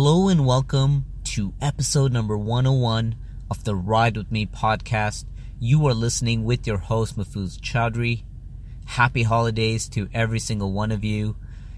Hello and welcome to episode number 101 of the Ride With Me podcast. You are listening with your host, Mafuz Chowdhury. Happy holidays to every single one of you.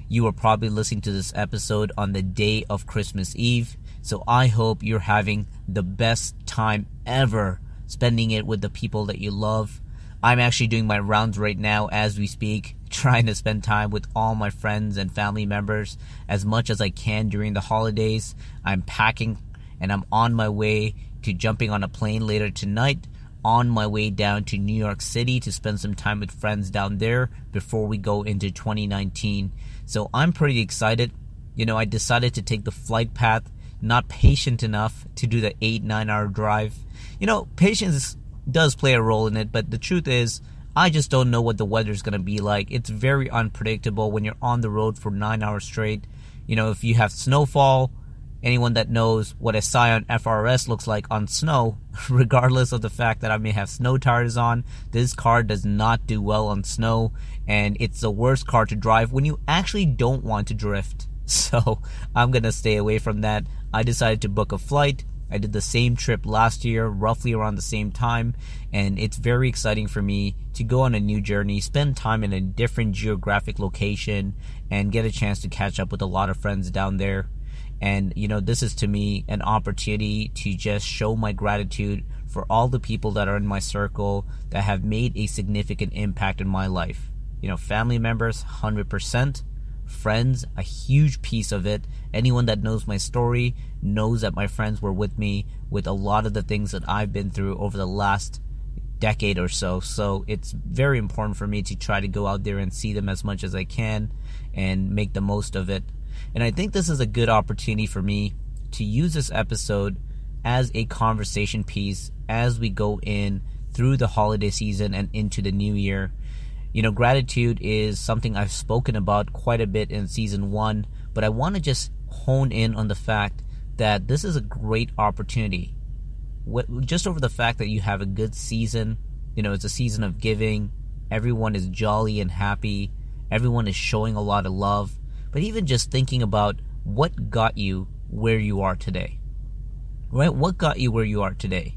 You are probably listening to this episode on the day of Christmas Eve, so I hope you're having the best time ever spending it with the people that you love. I'm actually doing my rounds right now as we speak, trying to spend time with all my friends and family members as much as I can during the holidays. I'm packing and I'm on my way to jumping on a plane later tonight, on my way down to New York City to spend some time with friends down there before we go into 2019. So I'm pretty excited. You know, I decided to take the flight path, not patient enough to do the 8 9 hour drive. You know, patience does play a role in it, but the truth is, I just don't know what the weather's going to be like. It's very unpredictable when you're on the road for nine hours straight. You know, if you have snowfall, anyone that knows what a Scion FRS looks like on snow, regardless of the fact that I may have snow tires on, this car does not do well on snow, and it's the worst car to drive when you actually don't want to drift. So I'm gonna stay away from that. I decided to book a flight I did the same trip last year, roughly around the same time, and it's very exciting for me to go on a new journey, spend time in a different geographic location, and get a chance to catch up with a lot of friends down there. And, you know, this is to me an opportunity to just show my gratitude for all the people that are in my circle that have made a significant impact in my life. You know, family members, 100%, friends, a huge piece of it. Anyone that knows my story knows that my friends were with me with a lot of the things that I've been through over the last decade or so. So it's very important for me to try to go out there and see them as much as I can and make the most of it. And I think this is a good opportunity for me to use this episode as a conversation piece as we go in through the holiday season and into the new year you know, gratitude is something I've spoken about quite a bit in season one, but I want to just hone in on the fact that this is a great opportunity. Just over the fact that you have a good season, you know, it's a season of giving, everyone is jolly and happy, everyone is showing a lot of love, but even just thinking about what got you where you are today. Right? What got you where you are today?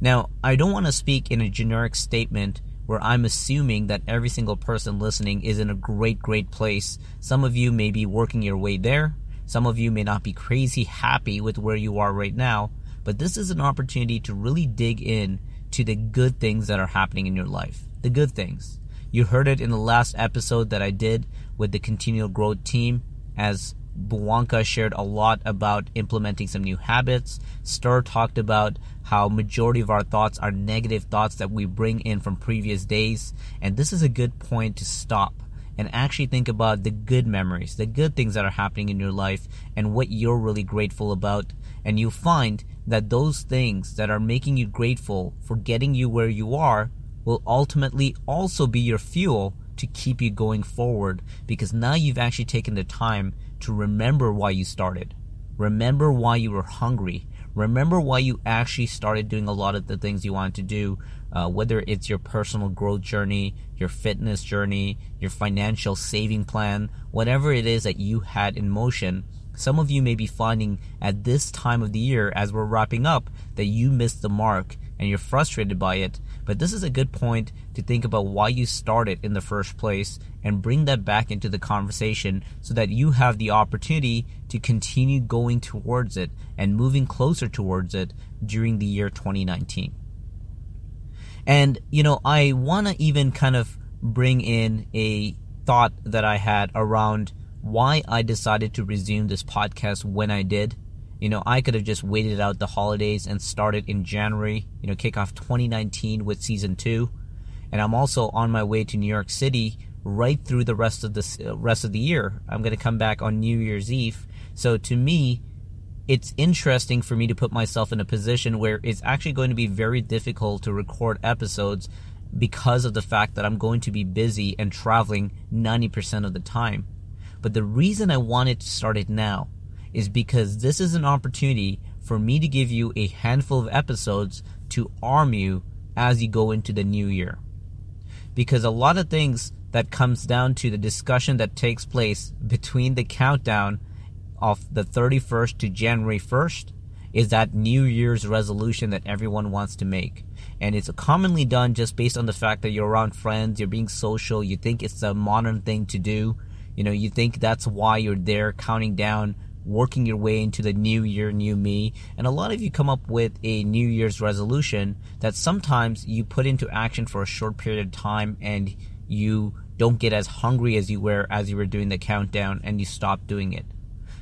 Now, I don't want to speak in a generic statement where I'm assuming that every single person listening is in a great, great place. Some of you may be working your way there. Some of you may not be crazy happy with where you are right now, but this is an opportunity to really dig in to the good things that are happening in your life. The good things. You heard it in the last episode that I did with the continual growth team as Buwanka shared a lot about implementing some new habits. Stir talked about how majority of our thoughts are negative thoughts that we bring in from previous days. And this is a good point to stop and actually think about the good memories, the good things that are happening in your life and what you're really grateful about. And you'll find that those things that are making you grateful for getting you where you are will ultimately also be your fuel to keep you going forward because now you've actually taken the time to remember why you started. Remember why you were hungry. Remember why you actually started doing a lot of the things you wanted to do, uh, whether it's your personal growth journey, your fitness journey, your financial saving plan, whatever it is that you had in motion. Some of you may be finding at this time of the year, as we're wrapping up, that you missed the mark and you're frustrated by it. But this is a good point to think about why you started in the first place and bring that back into the conversation so that you have the opportunity to continue going towards it and moving closer towards it during the year 2019. And, you know, I want to even kind of bring in a thought that I had around why I decided to resume this podcast when I did. You know, I could have just waited out the holidays and started in January, you know, kick off 2019 with season two. And I'm also on my way to New York City right through the rest of the uh, rest of the year. I'm going to come back on New Year's Eve. So to me, it's interesting for me to put myself in a position where it's actually going to be very difficult to record episodes because of the fact that I'm going to be busy and traveling 90% of the time. But the reason I wanted to start it now is because this is an opportunity for me to give you a handful of episodes to arm you as you go into the new year. Because a lot of things that comes down to the discussion that takes place between the countdown of the 31st to January 1st is that New Year's resolution that everyone wants to make. And it's commonly done just based on the fact that you're around friends, you're being social, you think it's a modern thing to do. You know, you think that's why you're there counting down, working your way into the new year, new me. And a lot of you come up with a New Year's resolution that sometimes you put into action for a short period of time and you don't get as hungry as you were as you were doing the countdown and you stop doing it.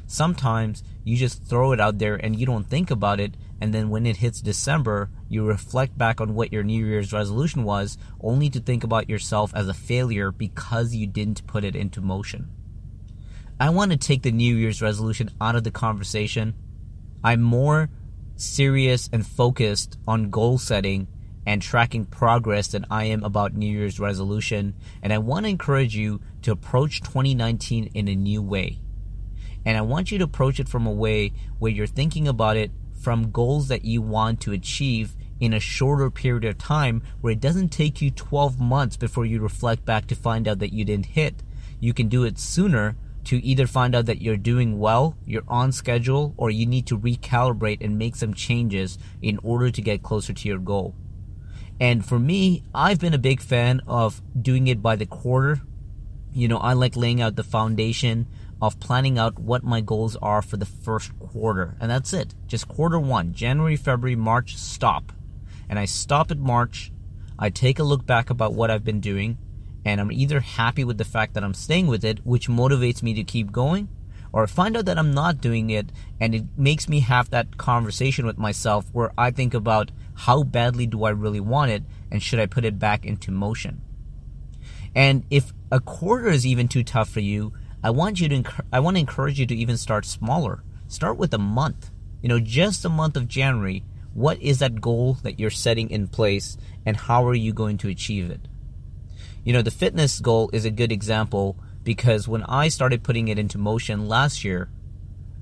Sometimes you just throw it out there and you don't think about it, and then when it hits December, you reflect back on what your New Year's resolution was, only to think about yourself as a failure because you didn't put it into motion. I want to take the New Year's resolution out of the conversation. I'm more serious and focused on goal setting and tracking progress than I am about New Year's resolution. And I want to encourage you to approach 2019 in a new way. And I want you to approach it from a way where you're thinking about it from goals that you want to achieve in a shorter period of time where it doesn't take you 12 months before you reflect back to find out that you didn't hit. You can do it sooner to either find out that you're doing well, you're on schedule, or you need to recalibrate and make some changes in order to get closer to your goal. And for me, I've been a big fan of doing it by the quarter. You know, I like laying out the foundation of planning out what my goals are for the first quarter. And that's it. Just quarter one, January, February, March, stop. And I stop at March. I take a look back about what I've been doing. And I'm either happy with the fact that I'm staying with it, which motivates me to keep going, or find out that I'm not doing it and it makes me have that conversation with myself where I think about how badly do I really want it and should I put it back into motion. And if a quarter is even too tough for you, I want you to I want to encourage you to even start smaller. Start with a month. You know, just a month of January. What is that goal that you're setting in place and how are you going to achieve it? You know, the fitness goal is a good example because when I started putting it into motion last year,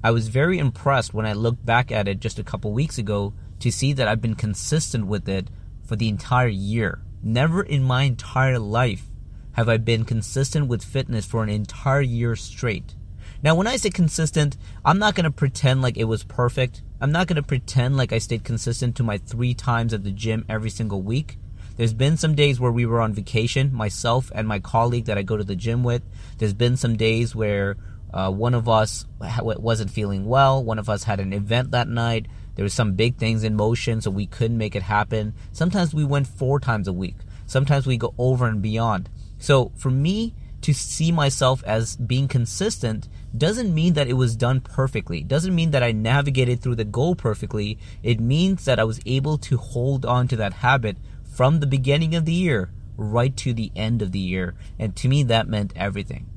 I was very impressed when I looked back at it just a couple weeks ago to see that I've been consistent with it for the entire year. Never in my entire life have I been consistent with fitness for an entire year straight. Now, when I say consistent, I'm not going to pretend like it was perfect. I'm not going to pretend like I stayed consistent to my three times at the gym every single week. There's been some days where we were on vacation, myself and my colleague that I go to the gym with. There's been some days where uh, one of us wasn't feeling well. One of us had an event that night. There was some big things in motion, so we couldn't make it happen. Sometimes we went four times a week. Sometimes we go over and beyond. So for me to see myself as being consistent doesn't mean that it was done perfectly. Doesn't mean that I navigated through the goal perfectly. It means that I was able to hold on to that habit from the beginning of the year right to the end of the year. And to me, that meant everything.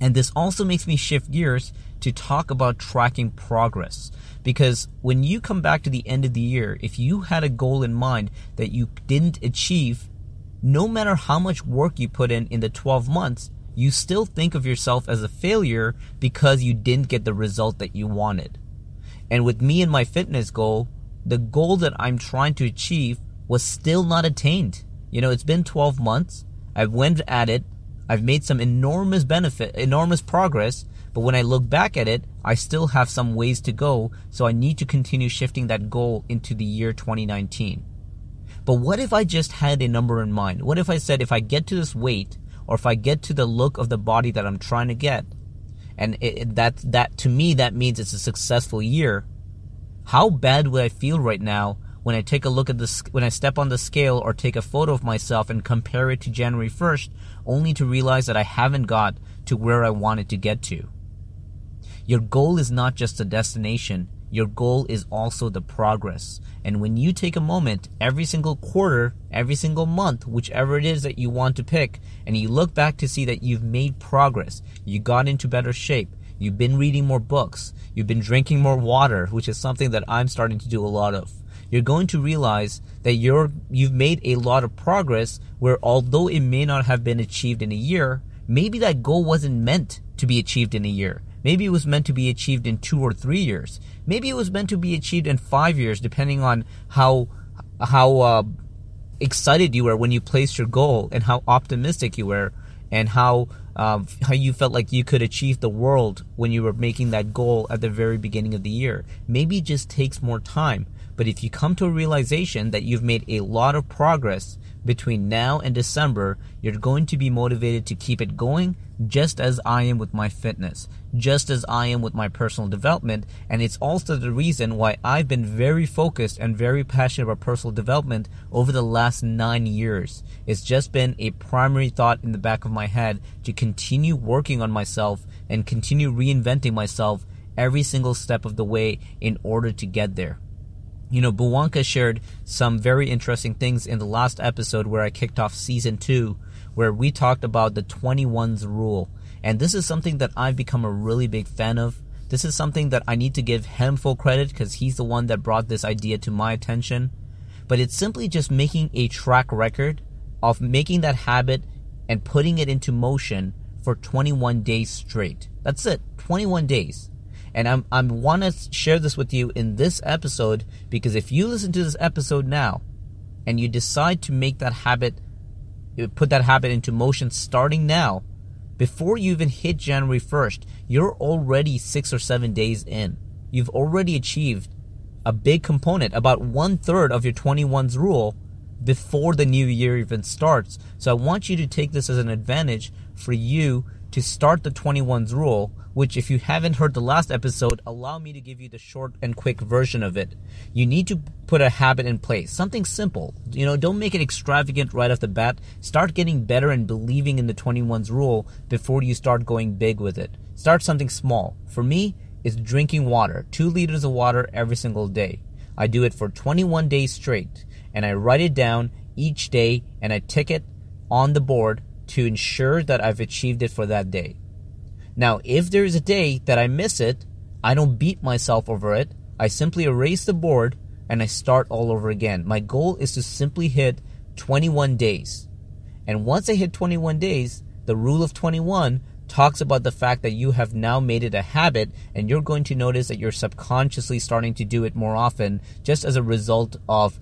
And this also makes me shift gears to talk about tracking progress. Because when you come back to the end of the year, if you had a goal in mind that you didn't achieve, no matter how much work you put in in the 12 months, you still think of yourself as a failure because you didn't get the result that you wanted. And with me and my fitness goal, the goal that I'm trying to achieve was still not attained. You know, it's been 12 months. I've went at it. I've made some enormous benefit, enormous progress. But when I look back at it, I still have some ways to go. So I need to continue shifting that goal into the year 2019. But what if I just had a number in mind? What if I said if I get to this weight or if I get to the look of the body that I'm trying to get, and it, that that to me that means it's a successful year. How bad would I feel right now when I take a look at this, when I step on the scale or take a photo of myself and compare it to January 1st, only to realize that I haven't got to where I wanted to get to. Your goal is not just a destination, your goal is also the progress. And when you take a moment every single quarter, every single month, whichever it is that you want to pick, and you look back to see that you've made progress, you got into better shape, you've been reading more books, you've been drinking more water, which is something that I'm starting to do a lot of you're going to realize that you're you've made a lot of progress where although it may not have been achieved in a year, maybe that goal wasn't meant to be achieved in a year. Maybe it was meant to be achieved in 2 or 3 years. Maybe it was meant to be achieved in 5 years depending on how how uh, excited you were when you placed your goal and how optimistic you were and how uh, how you felt like you could achieve the world when you were making that goal at the very beginning of the year. Maybe it just takes more time. But if you come to a realization that you've made a lot of progress between now and December, you're going to be motivated to keep it going just as I am with my fitness, just as I am with my personal development. And it's also the reason why I've been very focused and very passionate about personal development over the last nine years. It's just been a primary thought in the back of my head to continue working on myself and continue reinventing myself every single step of the way in order to get there. You know, Buwanka shared some very interesting things in the last episode where I kicked off season two where we talked about the 21s rule. And this is something that I've become a really big fan of. This is something that I need to give him full credit because he's the one that brought this idea to my attention. But it's simply just making a track record of making that habit and putting it into motion for 21 days straight. That's it. 21 days. And I'm I want to share this with you in this episode because if you listen to this episode now and you decide to make that habit put that habit into motion starting now, before you even hit January 1st, you're already six or seven days in. You've already achieved a big component, about one third of your 21's rule before the new year even starts. So I want you to take this as an advantage for you to start the 21's rule which if you haven't heard the last episode, allow me to give you the short and quick version of it. You need to put a habit in place, something simple. You know, don't make it extravagant right off the bat. Start getting better and believing in the 21's rule before you start going big with it. Start something small. For me, it's drinking water, 2 liters of water every single day. I do it for 21 days straight, and I write it down each day and I tick it on the board to ensure that I've achieved it for that day. Now, if there is a day that I miss it, I don't beat myself over it. I simply erase the board and I start all over again. My goal is to simply hit 21 days. And once I hit 21 days, the rule of 21 talks about the fact that you have now made it a habit and you're going to notice that you're subconsciously starting to do it more often just as a result of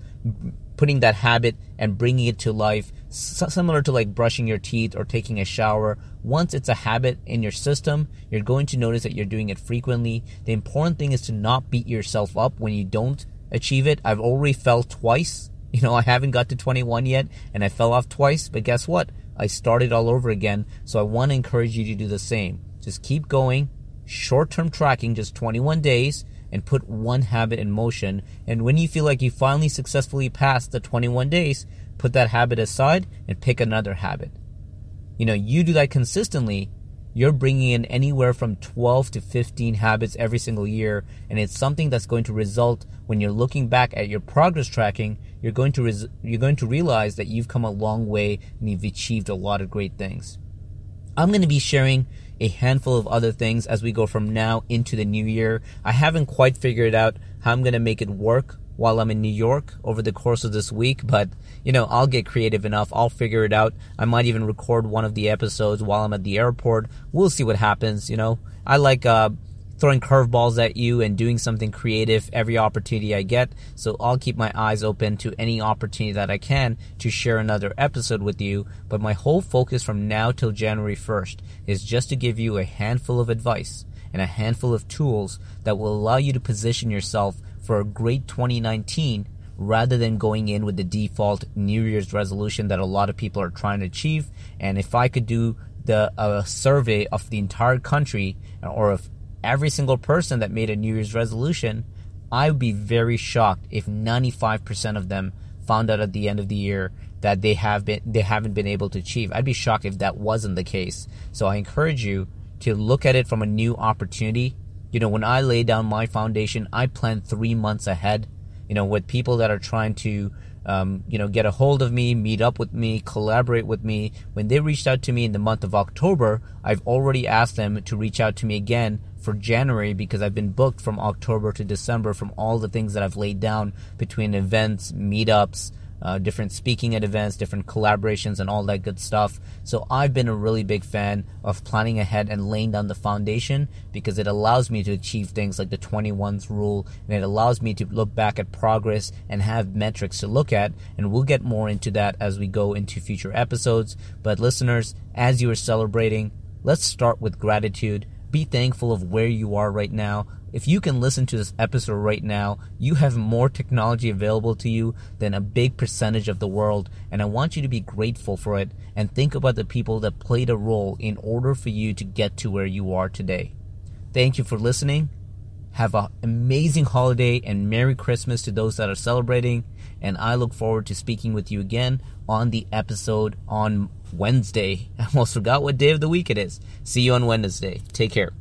putting that habit and bringing it to life similar to like brushing your teeth or taking a shower. Once it's a habit in your system, you're going to notice that you're doing it frequently. The important thing is to not beat yourself up when you don't achieve it. I've already fell twice. You know, I haven't got to 21 yet and I fell off twice, but guess what? I started all over again. So I want to encourage you to do the same. Just keep going. Short term tracking, just 21 days and put one habit in motion. And when you feel like you finally successfully passed the 21 days, put that habit aside and pick another habit. You know, you do that consistently, you're bringing in anywhere from 12 to 15 habits every single year and it's something that's going to result when you're looking back at your progress tracking you're going to res- you're going to realize that you've come a long way and you've achieved a lot of great things i'm going to be sharing a handful of other things as we go from now into the new year i haven't quite figured out how i'm going to make it work while I'm in New York over the course of this week, but you know, I'll get creative enough. I'll figure it out. I might even record one of the episodes while I'm at the airport. We'll see what happens, you know. I like uh, throwing curveballs at you and doing something creative every opportunity I get. So I'll keep my eyes open to any opportunity that I can to share another episode with you. But my whole focus from now till January 1st is just to give you a handful of advice and a handful of tools that will allow you to position yourself for a great 2019 rather than going in with the default New Year's resolution that a lot of people are trying to achieve. And if I could do the a survey of the entire country or of every single person that made a New Year's resolution, I would be very shocked if 95% of them found out at the end of the year that they have been they haven't been able to achieve. I'd be shocked if that wasn't the case. So I encourage you to look at it from a new opportunity you know, when I lay down my foundation, I plan three months ahead. You know, with people that are trying to, um, you know, get a hold of me, meet up with me, collaborate with me. When they reached out to me in the month of October, I've already asked them to reach out to me again for January because I've been booked from October to December from all the things that I've laid down between events, meetups, uh, different speaking at events, different collaborations, and all that good stuff. So I've been a really big fan of planning ahead and laying down the foundation because it allows me to achieve things like the 21s rule and it allows me to look back at progress and have metrics to look at. And we'll get more into that as we go into future episodes. But listeners, as you are celebrating, let's start with gratitude. Be thankful of where you are right now. If you can listen to this episode right now, you have more technology available to you than a big percentage of the world, and I want you to be grateful for it and think about the people that played a role in order for you to get to where you are today. Thank you for listening. Have an amazing holiday and Merry Christmas to those that are celebrating. And I look forward to speaking with you again on the episode on Wednesday. I almost forgot what day of the week it is. See you on Wednesday. Take care.